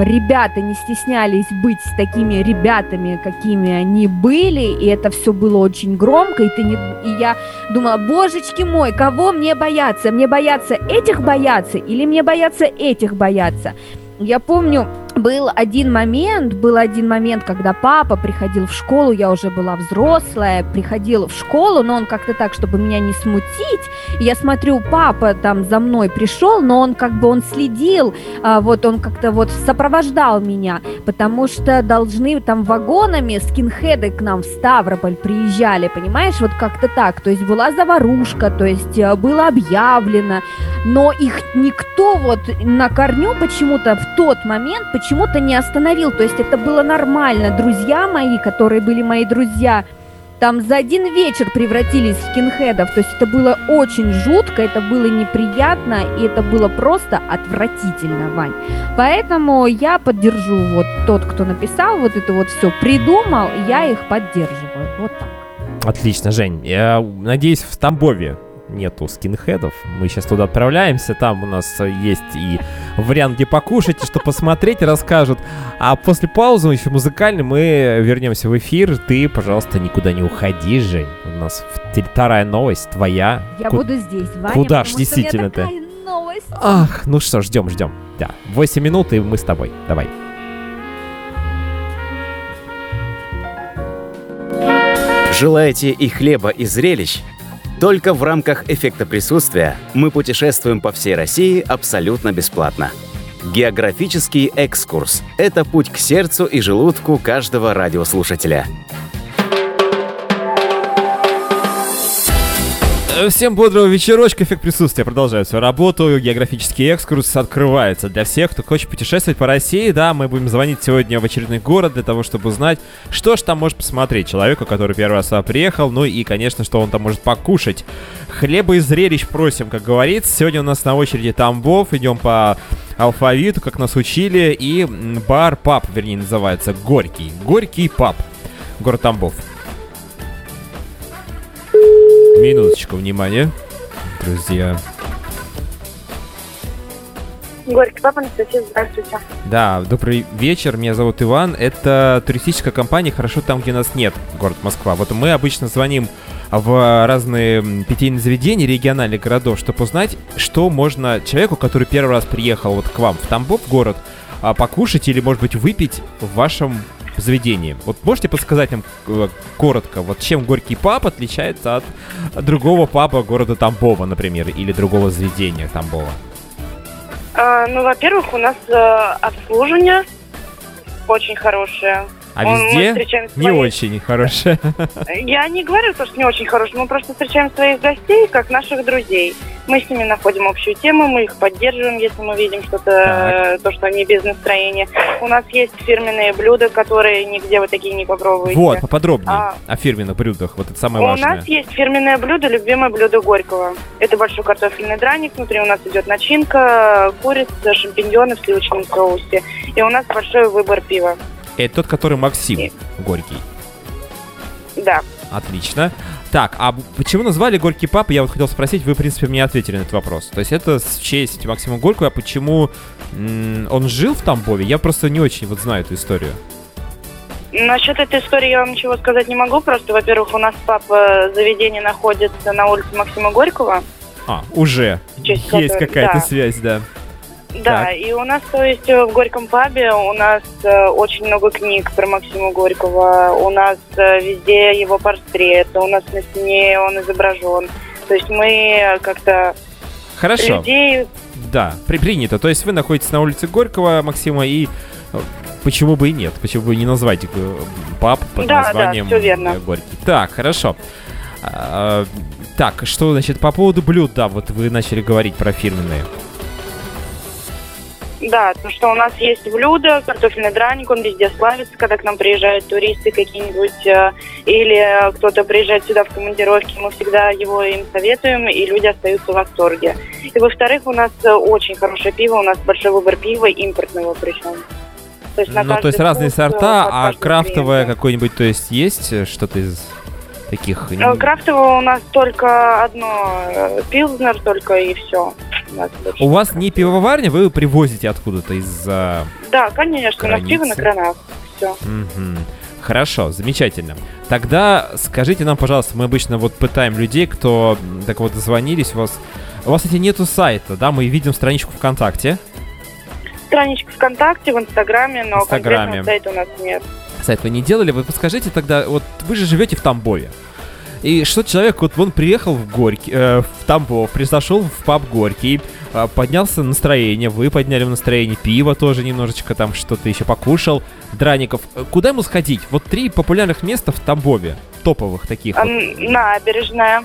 ребята не стеснялись быть такими ребятами, какими они были, и это все было очень громко, и, ты не... и я думала, божечки мой, кого мне бояться? Мне бояться этих бояться или мне бояться этих бояться? Я помню, был один момент, был один момент, когда папа приходил в школу, я уже была взрослая, приходил в школу, но он как-то так, чтобы меня не смутить. Я смотрю, папа там за мной пришел, но он как бы он следил, а, вот он как-то вот сопровождал меня, потому что должны там вагонами скинхеды к нам в Ставрополь приезжали, понимаешь, вот как-то так. То есть была заварушка, то есть э, было объявлено, но их никто вот на корню почему-то в тот момент почему-то не остановил. То есть это было нормально. Друзья мои, которые были мои друзья, там за один вечер превратились в скинхедов. То есть это было очень жутко, это было неприятно, и это было просто отвратительно, Вань. Поэтому я поддержу вот тот, кто написал вот это вот все, придумал, я их поддерживаю. Вот так. Отлично, Жень. Я надеюсь, в Тамбове нету скинхедов. Мы сейчас туда отправляемся, там у нас есть и вариант, где покушать, и что посмотреть, расскажут. А после паузы, еще музыкальной, мы вернемся в эфир. Ты, пожалуйста, никуда не уходи, Жень. У нас вторая новость твоя. Я Ку- буду здесь, Ваня, Куда ж действительно ты? Ах, ну что, ждем, ждем. Да, 8 минут, и мы с тобой. Давай. Желаете и хлеба, и зрелищ? Только в рамках эффекта присутствия мы путешествуем по всей России абсолютно бесплатно. Географический экскурс – это путь к сердцу и желудку каждого радиослушателя. Всем бодрого вечерочка, эффект присутствия. Продолжает свою работу, географический экскурс открывается для всех, кто хочет путешествовать по России, да, мы будем звонить сегодня в очередной город для того, чтобы узнать, что ж там может посмотреть человеку, который первый раз сюда приехал, ну и, конечно, что он там может покушать. Хлеба и зрелищ просим, как говорится, сегодня у нас на очереди Тамбов, идем по алфавиту, как нас учили, и бар-паб, вернее, называется Горький, Горький паб, город Тамбов. Минуточку, внимания, друзья. Горький папа, Анастасия, здравствуйте. Да, добрый вечер, меня зовут Иван. Это туристическая компания «Хорошо там, где нас нет», город Москва. Вот мы обычно звоним в разные питейные заведения региональных городов, чтобы узнать, что можно человеку, который первый раз приехал вот к вам в Тамбов город, а, покушать или, может быть, выпить в вашем заведении. Вот можете подсказать нам э, коротко, вот чем Горький паб отличается от другого паба города Тамбова, например, или другого заведения Тамбова? А, ну, во-первых, у нас э, обслуживание очень хорошее. А везде не своих... очень хорошее. Я не говорю, что не очень хорошее. Мы просто встречаем своих гостей как наших друзей. Мы с ними находим общую тему, мы их поддерживаем, если мы видим что-то, то, что они без настроения. У нас есть фирменные блюда, которые нигде вы такие не попробуете. Вот, поподробнее а, о фирменных блюдах. Вот это самое у важное. У нас есть фирменное блюдо, любимое блюдо Горького. Это большой картофельный драник. Внутри у нас идет начинка, курица, шампиньоны в сливочном соусе. И у нас большой выбор пива. Это тот, который Максим Нет. Горький. Да. Отлично. Так, а почему назвали Горький пап? Я вот хотел спросить, вы, в принципе, мне ответили на этот вопрос. То есть это в честь Максима Горького, а почему м- он жил в Тамбове? Я просто не очень вот знаю эту историю. Насчет этой истории я вам ничего сказать не могу. Просто, во-первых, у нас папа заведение находится на улице Максима Горького. А, уже. Есть какая-то да. связь, да. Да, так. и у нас, то есть, э, в Горьком пабе у нас э, очень много книг про Максима Горького, у нас э, везде его портрет, у нас на стене он изображен. То есть мы как-то Хорошо. людей... Да, при принято. То есть вы находитесь на улице Горького, Максима, и э, почему бы и нет? Почему бы не назвать э, паб под да, названием да, верно. Горький? Так, хорошо. А, так, что, значит, по поводу блюд, да, вот вы начали говорить про фирменные. Да, то что у нас есть блюдо, картофельный драник, он везде славится, когда к нам приезжают туристы какие-нибудь, э, или кто-то приезжает сюда в командировке, мы всегда его им советуем, и люди остаются в восторге. И во-вторых, у нас э, очень хорошее пиво, у нас большой выбор пива, импортного причем. То есть ну, то есть разные э, сорта, а крафтовое какое-нибудь, то есть есть что-то из таких? Крафтовое у нас только одно, пилзнер только и все. У вас не пивоварня, вы привозите откуда-то из-за... Да, конечно, на пиво на кранах. Все. Угу. Хорошо, замечательно. Тогда скажите нам, пожалуйста, мы обычно вот пытаем людей, кто так вот звонились, у вас... У вас, кстати, нету сайта, да? Мы видим страничку ВКонтакте. страничка ВКонтакте, в Инстаграме, но Инстаграме. конкретно сайта у нас нет. Сайт вы не делали, вы подскажите тогда, вот вы же живете в Тамбове. И что человек, вот он приехал в Горький, э, в Тамбов, пришел в паб Горький, э, поднялся настроение, вы подняли настроение, пиво тоже немножечко там что-то еще покушал, драников. Э, Куда ему сходить? Вот три популярных места в Тамбове, топовых таких. А, вот. Набережная,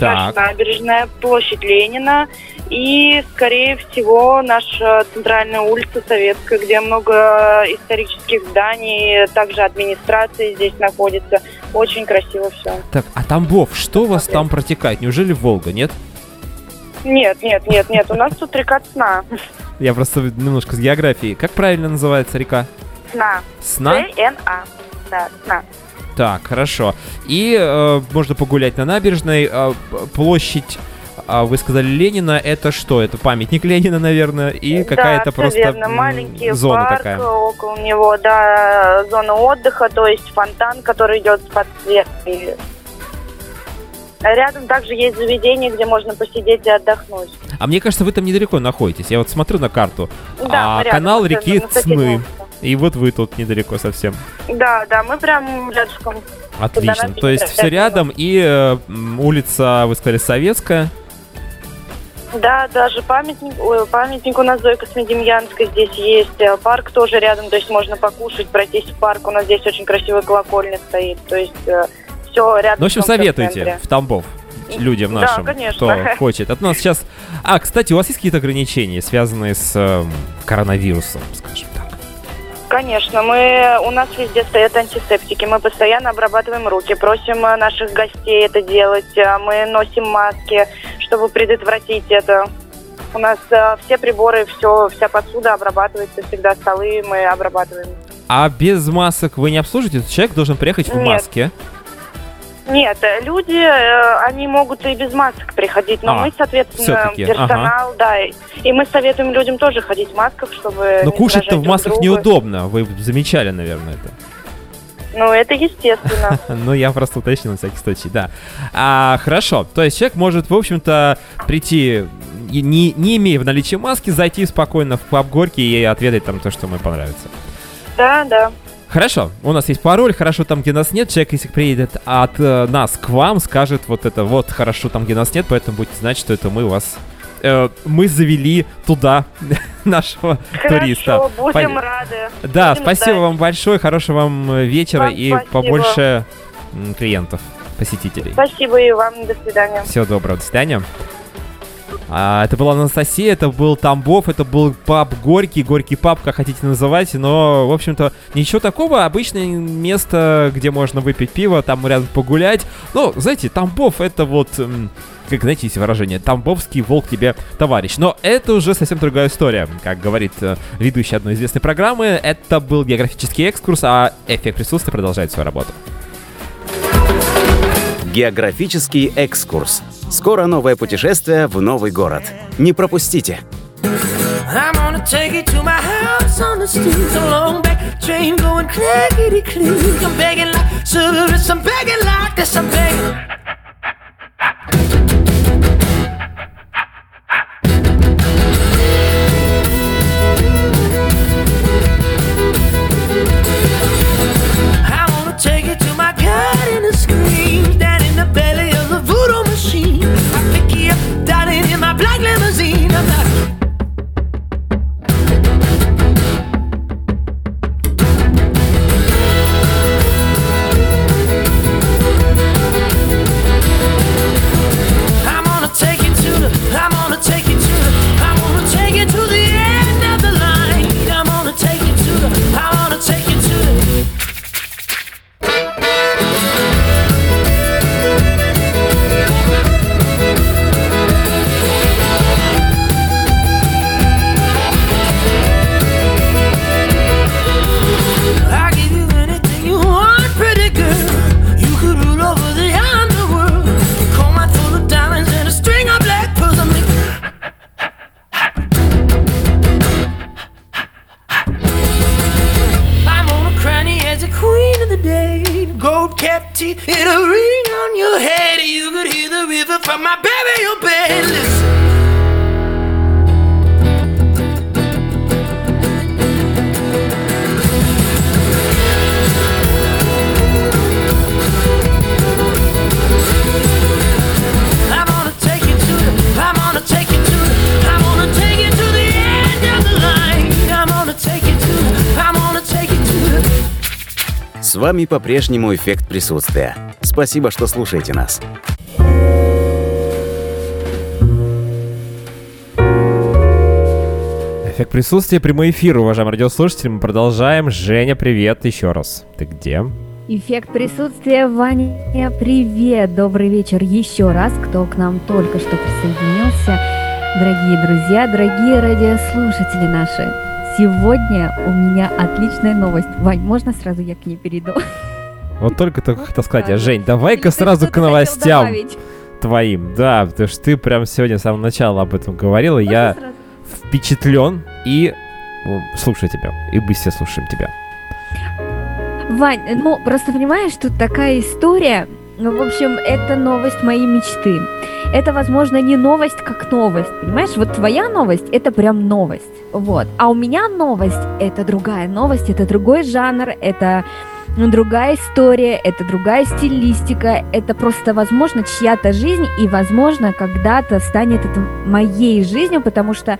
наша Так, набережная, площадь Ленина и, скорее всего, наша центральная улица Советская, где много исторических зданий, также администрации здесь находится. Очень красиво все. так, а Тамбов, что у вас там протекает? Неужели Волга, нет? Нет, нет, нет, нет, у нас тут река Сна. Я просто немножко с географии. Как правильно называется река? Сна. Сна? Т-Н-А. Да, Сна. Так, хорошо. И э, можно погулять на набережной. Э, площадь, а, вы сказали, Ленина. Это что? Это памятник Ленина, наверное, и какая-то да, просто верно. маленький зона парк такая. около него, да, зона отдыха, то есть фонтан, который идет с подсветкой. Рядом также есть заведение, где можно посидеть и отдохнуть. А мне кажется, вы там недалеко находитесь. Я вот смотрю на карту. Да, а рядом, канал реки Цны. И вот вы тут недалеко совсем. Да, да, мы прям рядышком. Отлично. То есть все рядом. И э, улица, вы сказали, Советская. Да, даже памятник, памятник у нас Зои Космодемьянской здесь есть. э, Парк тоже рядом, то есть можно покушать, пройтись в парк. У нас здесь очень красивая колокольня стоит. То есть все рядом. Ну, в общем, в советуйте центре. в Тамбов людям Да, нашим, конечно. кто хочет. От нас сейчас... А, кстати, у вас есть какие-то ограничения, связанные с эм, коронавирусом, скажем? Конечно, мы у нас везде стоят антисептики, мы постоянно обрабатываем руки, просим э, наших гостей это делать, э, мы носим маски, чтобы предотвратить это. У нас э, все приборы, все, вся посуда обрабатывается, всегда столы мы обрабатываем. А без масок вы не обслужите? Человек должен приехать в Нет. маске. Нет, э, люди, э, они могут и без масок приходить, но А, мы, соответственно, персонал, да, и- мы советуем людям тоже ходить в масках, чтобы Но кушать-то в друг масках друга. неудобно. Вы замечали, наверное, это. Ну, это естественно. Ну, я просто уточнил на всякий случай, да. А, хорошо. То есть человек может, в общем-то, прийти, не, не имея в наличии маски, зайти спокойно в паб Горький и отведать там то, что ему понравится. Да, да. Хорошо, у нас есть пароль, хорошо там, где нас нет. Человек, если приедет от э, нас к вам, скажет вот это вот хорошо там, где нас нет, поэтому будете знать, что это мы вас... э, мы завели туда нашего туриста. Хорошо, будем Пон- рады. Да, Будем спасибо ждать. вам большое, хорошего вам э, вечера Вам и спасибо. побольше клиентов, посетителей. Спасибо и вам. До свидания. Всего доброго, до свидания. А, это была Анастасия, это был Тамбов, это был паб Горький, Горький паб, как хотите называть, но, в общем-то, ничего такого, обычное место, где можно выпить пиво, там рядом погулять. Ну, знаете, Тамбов это вот, как, знаете, есть выражение, тамбовский волк тебе товарищ. Но это уже совсем другая история, как говорит э, ведущий одной известной программы. Это был географический экскурс, а эффект присутствия продолжает свою работу. Географический экскурс. Скоро новое путешествие в новый город. Не пропустите! Take you. Вами по-прежнему эффект присутствия. Спасибо, что слушаете нас. Эффект присутствия, прямой эфир, уважаемые радиослушатели. Мы продолжаем. Женя, привет еще раз. Ты где? Эффект присутствия, Ваня, привет, добрый вечер еще раз, кто к нам только что присоединился. Дорогие друзья, дорогие радиослушатели наши, сегодня у меня отличная новость. Вань, можно сразу я к ней перейду? Вот только только хотел сказать, а, Жень, давай-ка сразу к новостям твоим. Да, потому что ты прям сегодня с самого начала об этом говорила, я впечатлен и ну, слушаю тебя, и мы все слушаем тебя. Вань, ну просто понимаешь, тут такая история. Ну, в общем, это новость моей мечты. Это, возможно, не новость как новость, понимаешь? Вот твоя новость – это прям новость, вот. А у меня новость – это другая новость, это другой жанр, это другая история, это другая стилистика, это просто, возможно, чья-то жизнь, и, возможно, когда-то станет это моей жизнью, потому что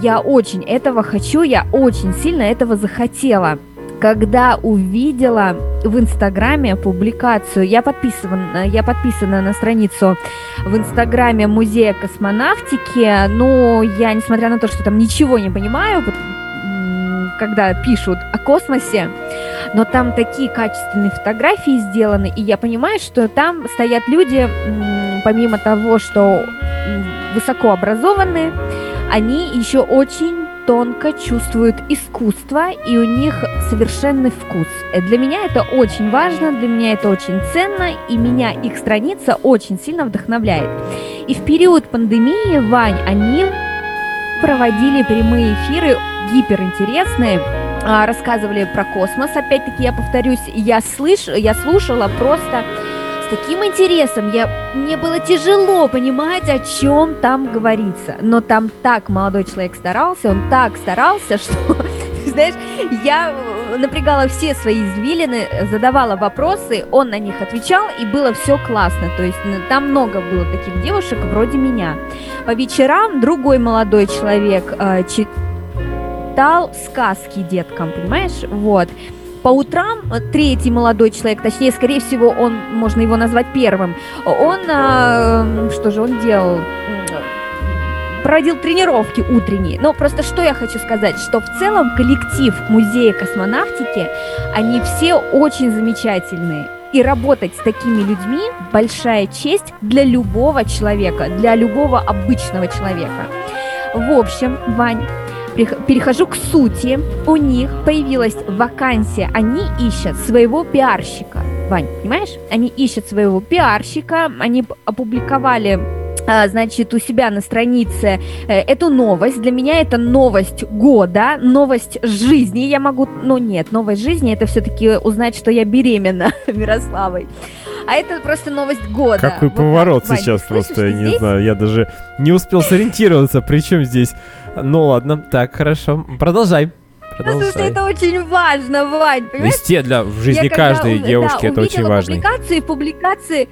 я очень этого хочу, я очень сильно этого захотела когда увидела в Инстаграме публикацию, я подписана, я подписана на страницу в Инстаграме Музея космонавтики, но я, несмотря на то, что там ничего не понимаю, когда пишут о космосе, но там такие качественные фотографии сделаны, и я понимаю, что там стоят люди, помимо того, что высокообразованные, они еще очень тонко чувствуют искусство, и у них совершенный вкус. Для меня это очень важно, для меня это очень ценно, и меня их страница очень сильно вдохновляет. И в период пандемии, Вань, они проводили прямые эфиры гиперинтересные, а, рассказывали про космос. Опять-таки, я повторюсь, я, слыш, я слушала просто таким интересом. Я, мне было тяжело понимать, о чем там говорится. Но там так молодой человек старался, он так старался, что, знаешь, я э, напрягала все свои извилины, задавала вопросы, он на них отвечал, и было все классно. То есть там много было таких девушек вроде меня. По вечерам другой молодой человек э, читал сказки деткам, понимаешь? Вот. По утрам третий молодой человек, точнее, скорее всего, он, можно его назвать первым, он, э, что же он делал? проводил тренировки утренние. Но просто что я хочу сказать, что в целом коллектив музея космонавтики, они все очень замечательные. И работать с такими людьми большая честь для любого человека, для любого обычного человека. В общем, Вань, перехожу к сути. У них появилась вакансия, они ищут своего пиарщика. Вань, понимаешь? Они ищут своего пиарщика, они опубликовали а, значит, у себя на странице э, эту новость. Для меня это новость года, новость жизни. Я могу, ну нет, новость жизни это все-таки узнать, что я беременна Мирославой. А это просто новость года. Какой вот поворот так, сейчас Вань, просто, я не знаю, я даже не успел сориентироваться, причем здесь ну ладно, так, хорошо. Продолжай. Продолжай. Слушай, это очень важно, Вань, понимаешь? Вести для в жизни Я каждой когда, девушки да, это очень важно. публикации, публикации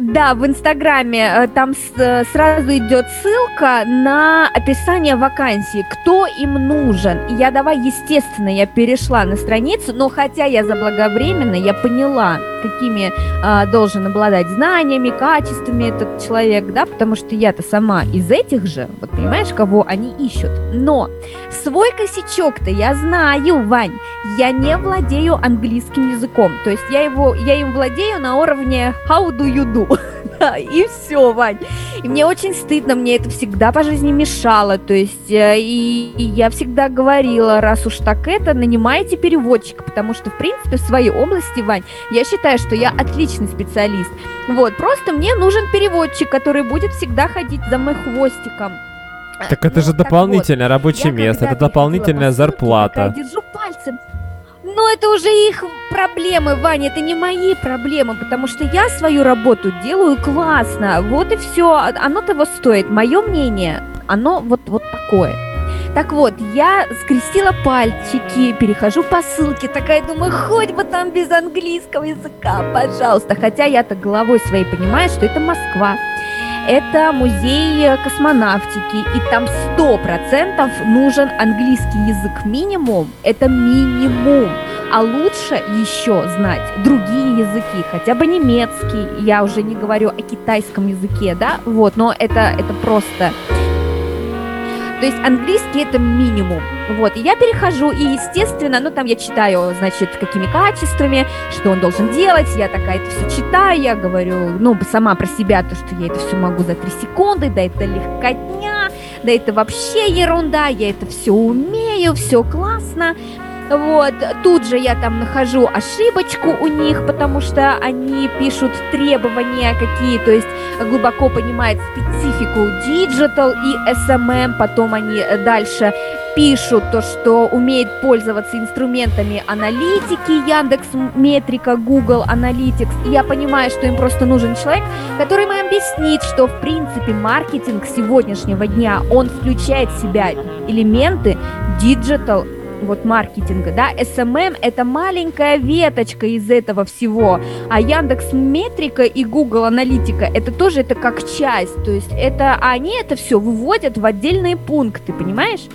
да, в Инстаграме э, там э, сразу идет ссылка на описание вакансии, кто им нужен. И я давай, естественно, я перешла на страницу, но хотя я заблаговременно, я поняла, какими а, должен обладать знаниями, качествами этот человек, да, потому что я-то сама из этих же, вот понимаешь, кого они ищут. Но свой косячок-то я знаю, Вань, я не владею английским языком, то есть я его, я им владею на уровне how do you do, и все, Вань. И мне очень стыдно, мне это всегда по жизни мешало. То есть, э, и, и я всегда говорила, раз уж так это, нанимайте переводчика, потому что, в принципе, в своей области, Вань, я считаю, что я отличный специалист. Вот, просто мне нужен переводчик, который будет всегда ходить за мой хвостиком. Так это ну, же дополнительное вот, рабочее место, это дополнительная зарплата. Я держу. Но это уже их проблемы, Ваня, это не мои проблемы, потому что я свою работу делаю классно. Вот и все, оно того стоит. Мое мнение, оно вот, вот такое. Так вот, я скрестила пальчики, перехожу по ссылке, такая думаю, хоть бы там без английского языка, пожалуйста. Хотя я-то головой своей понимаю, что это Москва это музей космонавтики, и там сто процентов нужен английский язык минимум, это минимум. А лучше еще знать другие языки, хотя бы немецкий, я уже не говорю о китайском языке, да, вот, но это, это просто... То есть английский это минимум. Вот, и я перехожу, и, естественно, ну, там я читаю, значит, какими качествами, что он должен делать, я такая это все читаю, я говорю, ну, сама про себя, то, что я это все могу за три секунды, да это легкотня, да это вообще ерунда, я это все умею, все классно. Вот, тут же я там нахожу ошибочку у них, потому что они пишут требования какие, то есть глубоко понимают специфику digital и SMM, потом они дальше пишут то, что умеет пользоваться инструментами аналитики, Яндекс Метрика, Google Analytics. И я понимаю, что им просто нужен человек, который им объяснит, что в принципе маркетинг сегодняшнего дня, он включает в себя элементы digital вот маркетинга, да, SMM это маленькая веточка из этого всего, а Яндекс Метрика и Google Аналитика это тоже это как часть, то есть это они это все выводят в отдельные пункты, понимаешь?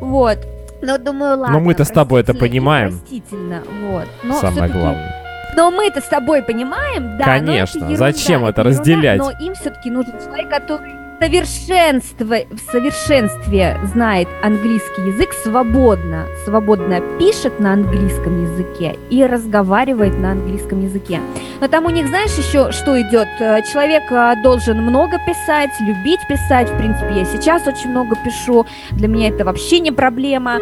Вот. Но думаю, ладно. Но мы-то с тобой это понимаем. Простительно, вот. Но Самое главное. Но мы-то с тобой понимаем, да. Конечно. Но это ерунда, Зачем это, это ерунда, разделять? Но им все-таки нужен человек, который совершенство, в совершенстве знает английский язык свободно, свободно пишет на английском языке и разговаривает на английском языке. Но там у них, знаешь, еще что идет? Э, Человек э, должен много писать, любить писать. В принципе, я сейчас очень много пишу. Для меня это вообще не проблема.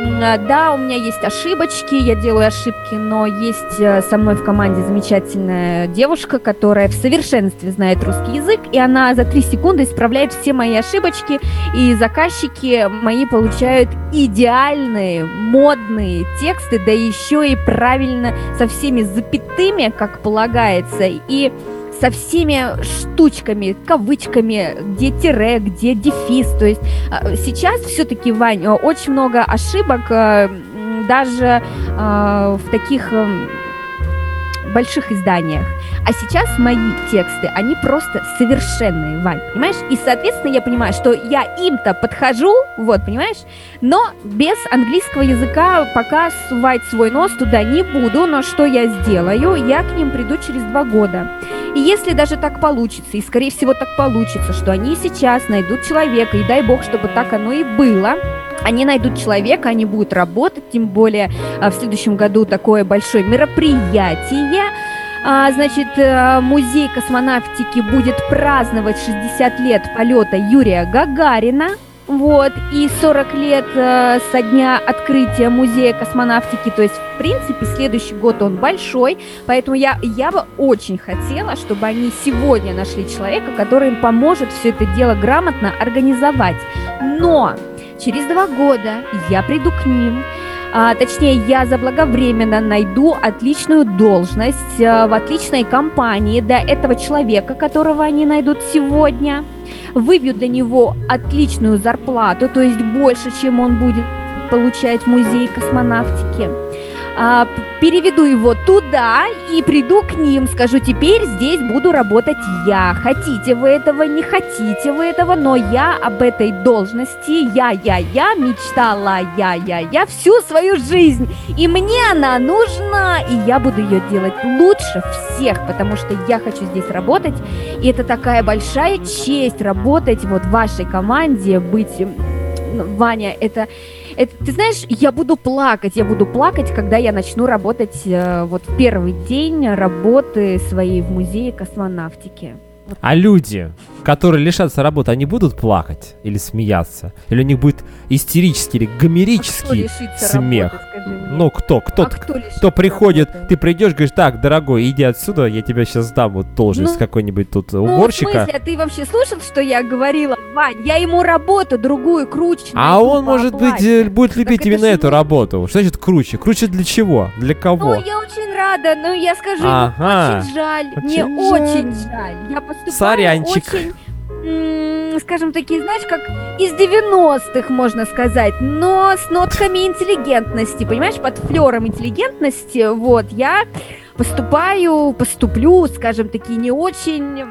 Да, у меня есть ошибочки, я делаю ошибки, но есть э, со мной в команде замечательная девушка, которая в совершенстве знает русский язык, и она за три секунды исправляет все мои ошибочки, и заказчики мои получают идеальные, модные тексты, да еще и правильно со всеми запятыми, как полагается, и со всеми штучками, кавычками, где тире, где дефис. То есть а, сейчас все-таки, Вань, очень много ошибок э, даже э, в таких эм, больших изданиях. А сейчас мои тексты, они просто совершенные, Вань, понимаешь? И, соответственно, я понимаю, что я им-то подхожу, вот, понимаешь? Но без английского языка пока сувать свой нос туда не буду, но что я сделаю? Я к ним приду через два года. И если даже так получится, и скорее всего так получится, что они сейчас найдут человека, и дай бог, чтобы так оно и было, они найдут человека, они будут работать, тем более а, в следующем году такое большое мероприятие. А, значит, э, музей космонавтики будет праздновать 60 лет полета Юрия Гагарина. Вот, и 40 лет э, со дня открытия музея космонавтики, то есть, в принципе, следующий год он большой, поэтому я, я бы очень хотела, чтобы они сегодня нашли человека, который им поможет все это дело грамотно организовать. Но через два года я приду к ним, а, точнее, я заблаговременно найду отличную должность а, в отличной компании для этого человека, которого они найдут сегодня. Выбью для него отличную зарплату, то есть больше, чем он будет получать в музее космонавтики. А, переведу его туда и приду к ним, скажу, теперь здесь буду работать я. Хотите вы этого, не хотите вы этого, но я об этой должности, я, я, я мечтала, я, я, я всю свою жизнь. И мне она нужна, и я буду ее делать лучше всех, потому что я хочу здесь работать. И это такая большая честь работать вот в вашей команде, быть... Ваня, это это, ты знаешь, я буду плакать, я буду плакать, когда я начну работать э, вот в первый день работы своей в музее космонавтики. А люди, которые лишатся работы, они будут плакать или смеяться? Или у них будет истерический или А гомерический лишится смех? работы? Ну, кто? Кто, А кто кто приходит, работы? ты придешь, говоришь, так, дорогой, иди отсюда, я тебя сейчас дам вот должность Ну, какой-нибудь тут Ну, в уборщика. смысле, а ты вообще слушал, что я говорила? Вань, я ему работу другую круче А он, может быть, оплате. э, будет любить это именно эту не- работу. Что значит круче? Круче для чего? Для кого? Ну, я очень рада, но я скажу, Ага. очень жаль, мне Очень очень жаль. Я поступаю Сорянчик. очень, скажем такие, знаешь, как из 90-х, можно сказать, но с нотками интеллигентности, понимаешь, под флером интеллигентности, вот, я поступаю, поступлю, скажем, такие не очень...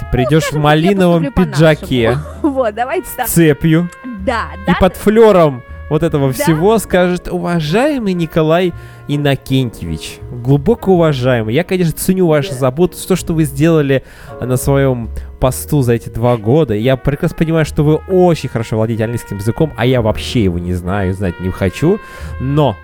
Ты придешь в так, я малиновом пиджаке. Вот, давайте с так. цепью Да, и да, под флером вот этого Да? всего скажет, уважаемый Николай Иннокентьевич, глубоко уважаемый, я, конечно, ценю вашу Да. заботу, то, что вы сделали на своем посту за эти два года. Я прекрасно понимаю, что вы очень хорошо владеете английским языком, а я вообще его не знаю, знать не хочу, но...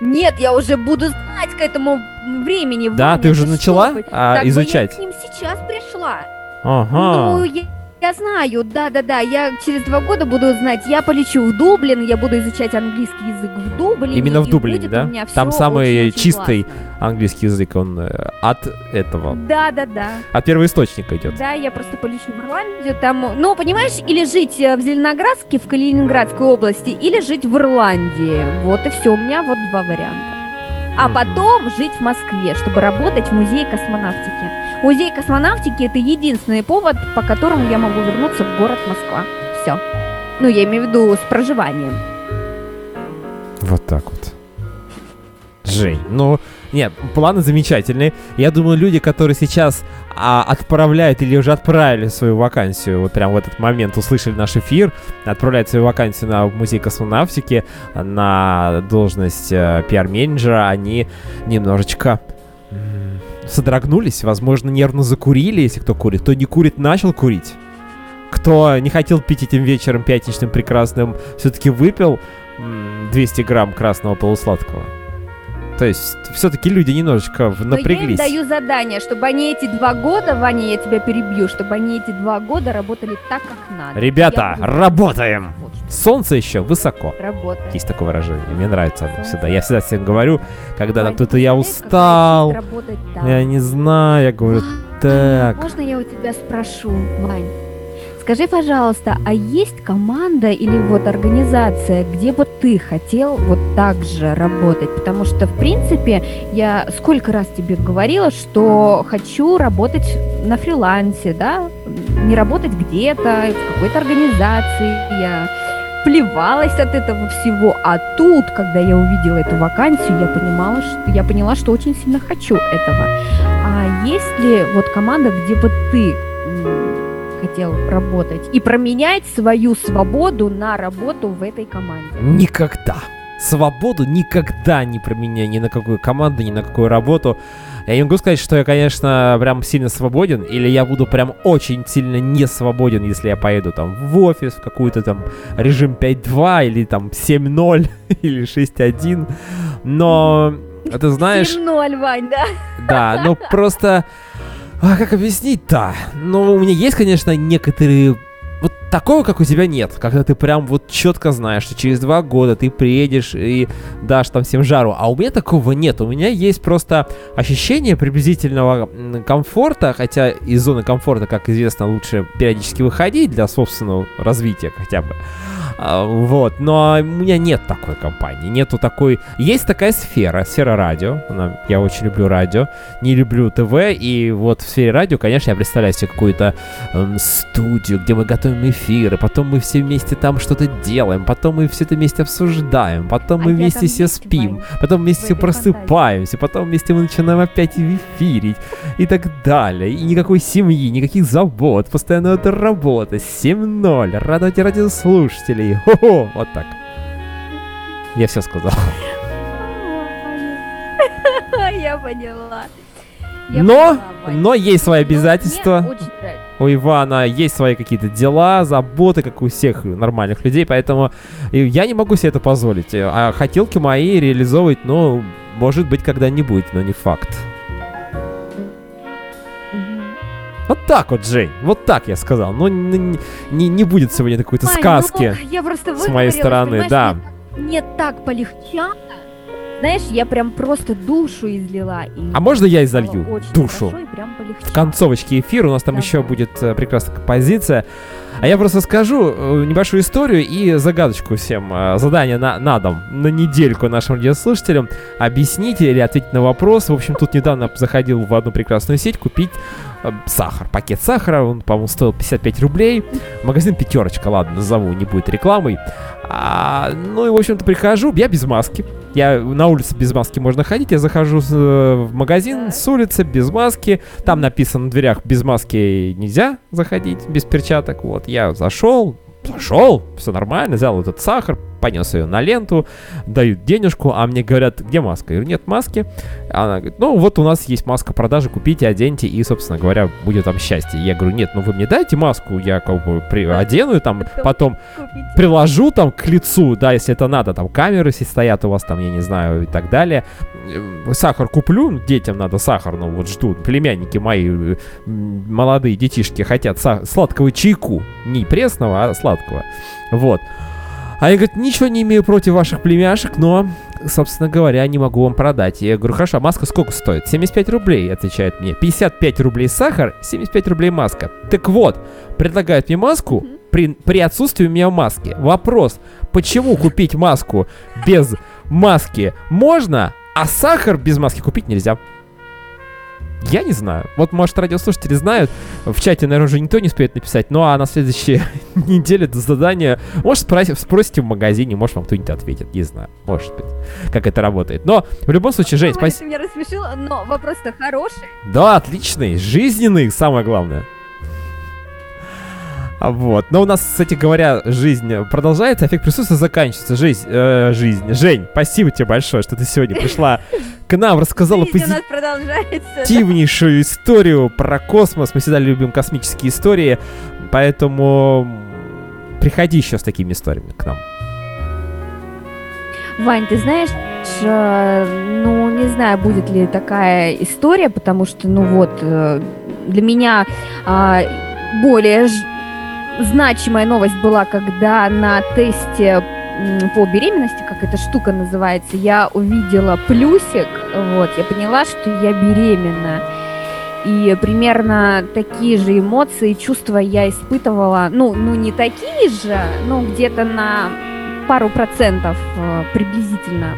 Нет, я уже буду знать к этому времени. Да, ты уже начала, а, Так бы изучать? Я к ним сейчас пришла. Ага. Ну, я, я знаю, да-да-да, я через два года буду знать, я полечу в Дублин, я буду изучать английский язык в Дублине. Именно в Дублине, да? Там самый очень-очень чистый классно. английский язык, он э, от этого, Да-да-да. от первоисточника идет. Да, я просто полечу в Ирландию, там, ну, понимаешь, или жить э, в Зеленоградске, в Калининградской области, или жить в Ирландии. Вот и все, у меня вот два варианта. А потом жить в Москве, чтобы работать в музее космонавтики. Музей космонавтики это единственный повод, по которому я могу вернуться в город Москва. Все. Ну, я имею в виду с проживанием. Вот так вот. Жень, ну, нет, планы замечательные. Я думаю, люди, которые сейчас а, отправляют или уже отправили свою вакансию, вот прям в этот момент услышали наш эфир, отправляют свою вакансию на музей космонавтики, на должность э, пиар-менеджера, они немножечко содрогнулись, возможно, нервно закурили, если кто курит. Кто не курит, начал курить. Кто не хотел пить этим вечером пятничным прекрасным, все-таки выпил м, 200 грамм красного полусладкого. То есть, все-таки люди немножечко в- Но я им напряглись. даю задание, чтобы они эти два года, Ваня, я тебя перебью, чтобы они эти два года работали так, как надо. Ребята, буду- работаем! Вот Солнце еще высоко. Работаем. Есть такое выражение. Мне нравится оно всегда. Я всегда всем говорю, когда там кто-то я устал, я не знаю, я говорю, так. Можно я у тебя спрошу, Вань? Скажи, пожалуйста, а есть команда или вот организация, где бы ты хотел вот так же работать? Потому что, в принципе, я сколько раз тебе говорила, что хочу работать на фрилансе, да, не работать где-то, в какой-то организации. Я плевалась от этого всего, а тут, когда я увидела эту вакансию, я понимала, что я поняла, что очень сильно хочу этого. А есть ли вот команда, где бы ты хотел работать и променять свою свободу на работу в этой команде? Никогда. Свободу никогда не променяю ни на какую команду, ни на какую работу. Я не могу сказать, что я, конечно, прям сильно свободен, или я буду прям очень сильно не свободен, если я поеду там в офис, в какую-то там режим 5.2, или там 7.0, или 6.1. Но, ты знаешь... 7-0, Вань, да? Да, ну просто... А как объяснить-то? Ну, у меня есть, конечно, некоторые... Вот такого, как у тебя, нет. Когда ты прям вот четко знаешь, что через два года ты приедешь и дашь там всем жару. А у меня такого нет. У меня есть просто ощущение приблизительного комфорта, хотя из зоны комфорта, как известно, лучше периодически выходить для собственного развития хотя бы. А, Вот, но у меня нет такой компании, нету такой... Есть такая сфера, сфера радио, Она- я очень люблю радио, не люблю ТВ, и вот в сфере радио, конечно, я представляю себе какую-то эм, студию, где мы готовим эфиры, потом мы все вместе там что-то делаем, потом мы все это вместе обсуждаем, потом А мы вместе все спим, Вань, потом вместе все просыпаемся, потом вместе мы начинаем опять эфирить и так далее. И никакой семьи, никаких забот, постоянно это работа, 7-0, радовать радиослушателей, хо-хо, вот так. Я все сказал. Я поняла. Я Но, поняла, но есть свои обязательства. У Ивана есть свои какие-то дела, заботы, как у всех нормальных людей, поэтому и я не могу себе это позволить. А хотелки мои реализовывать, ну, может быть, когда-нибудь, но не факт. Вот так вот, Жень, вот так я сказал. Ну, н- не, не будет сегодня какой-то Вань, сказки. ну, я просто с моей стороны, да. Мне, так полегчало. Знаешь, я прям просто душу излила. И А можно я изолью душу? В концовочке эфира у нас там Давай. еще будет э, прекрасная композиция. А я просто скажу э, небольшую историю и загадочку всем. э, задание на, на дом, на недельку нашим радиослушателям. Объясните или ответить на вопрос. В общем, тут недавно заходил в одну прекрасную сеть купить сахар. Пакет сахара, он, по-моему, стоил 55 рублей. Магазин «Пятерочка», ладно, назову, не будет рекламой. А, ну и, в общем-то, прихожу, я без маски. Я на улице без маски можно ходить. Я захожу э, в магазин с улицы без маски. Там написано на дверях без маски нельзя заходить, без перчаток. Вот, я зашел, зашел, все нормально, взял этот сахар, понес ее на ленту, дают денежку, а мне говорят, где маска? Я говорю, нет маски. Она говорит, ну вот у нас есть маска продажи, купите, оденьте, и, собственно говоря, будет там счастье. Я говорю, нет, ну вы мне дайте маску, я как бы при... одену, и там потом приложу там к лицу, да, если это надо, там камеры если стоят у вас там, я не знаю, и так далее. Э, Сахар куплю, детям надо сахар, ну вот ждут, племянники мои, э, молодые детишки хотят са- сладкого чайку, не пресного, а сладкого. Вот. А я, говорит, ничего не имею против ваших племяшек, но, собственно говоря, не могу вам продать. Я говорю, хорошо, а маска сколько стоит? 75 рублей, отвечает мне. 55 рублей сахар, 75 рублей маска. Так вот, предлагают мне маску при, при отсутствии у меня маски. Вопрос, почему купить маску без маски можно, а сахар без маски купить нельзя? Я не знаю. Вот, может, радиослушатели знают. В чате, наверное, уже никто не успеет написать. Ну, а на следующей неделе до задания... Может, спросите, спросите в магазине, может, вам кто-нибудь ответит. Не знаю. Может быть, как это работает. Но, в любом случае, Жень, Ой, спасибо. Меня рассмешила, но вопрос-то хороший. Да, отличный, жизненный, самое главное. Вот. Но у нас, кстати говоря, жизнь продолжается, эффект присутствия заканчивается. Жизнь, э, жизнь. Жень, спасибо тебе большое, что ты сегодня пришла к нам, рассказала позитивнейшую историю про космос. Мы всегда любим космические истории, поэтому приходи еще с такими историями к нам. Вань, ты знаешь, э, ну, не знаю, будет ли такая история, потому что, ну вот, э, для меня а, более значимая новость была, когда на тесте по беременности, как эта штука называется, я увидела плюсик, вот, я поняла, что я беременна. И примерно такие же эмоции, чувства я испытывала, ну, ну не такие же, но где-то на пару процентов э, приблизительно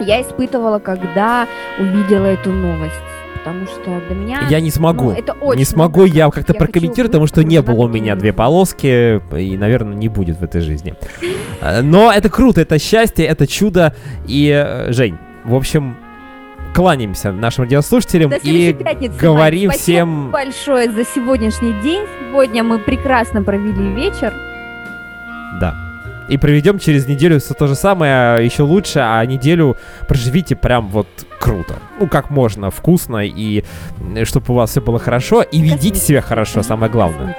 я испытывала, когда увидела эту новость. Потому что для меня... Я не смогу. ну, это очень не смогу много. я как-то хочу прокомментировать, потому что не было у меня две полоски, и, наверное, не будет в этой жизни. Э, Но это круто, это счастье, это чудо. И, э, Жень, в общем, кланяемся нашим радиослушателям и пятницы, говорим Спасибо всем... большое за сегодняшний день. Сегодня мы прекрасно провели вечер. Да. И проведем через неделю все то же самое, еще лучше, а неделю проживите прям вот круто. Ну, как можно, вкусно, и чтобы у вас все было хорошо, и ведите себя хорошо, самое главное.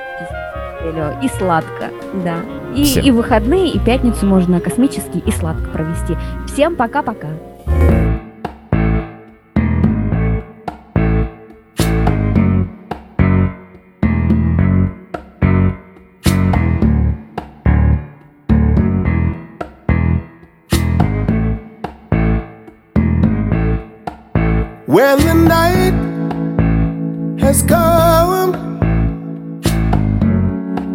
И сладко, да. И, Всем. и выходные, и пятницу можно космически и сладко провести. Всем пока-пока.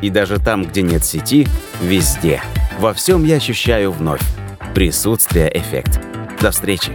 И даже там, где нет сети, везде. Во всем я ощущаю вновь. Присутствие эффект. До встречи.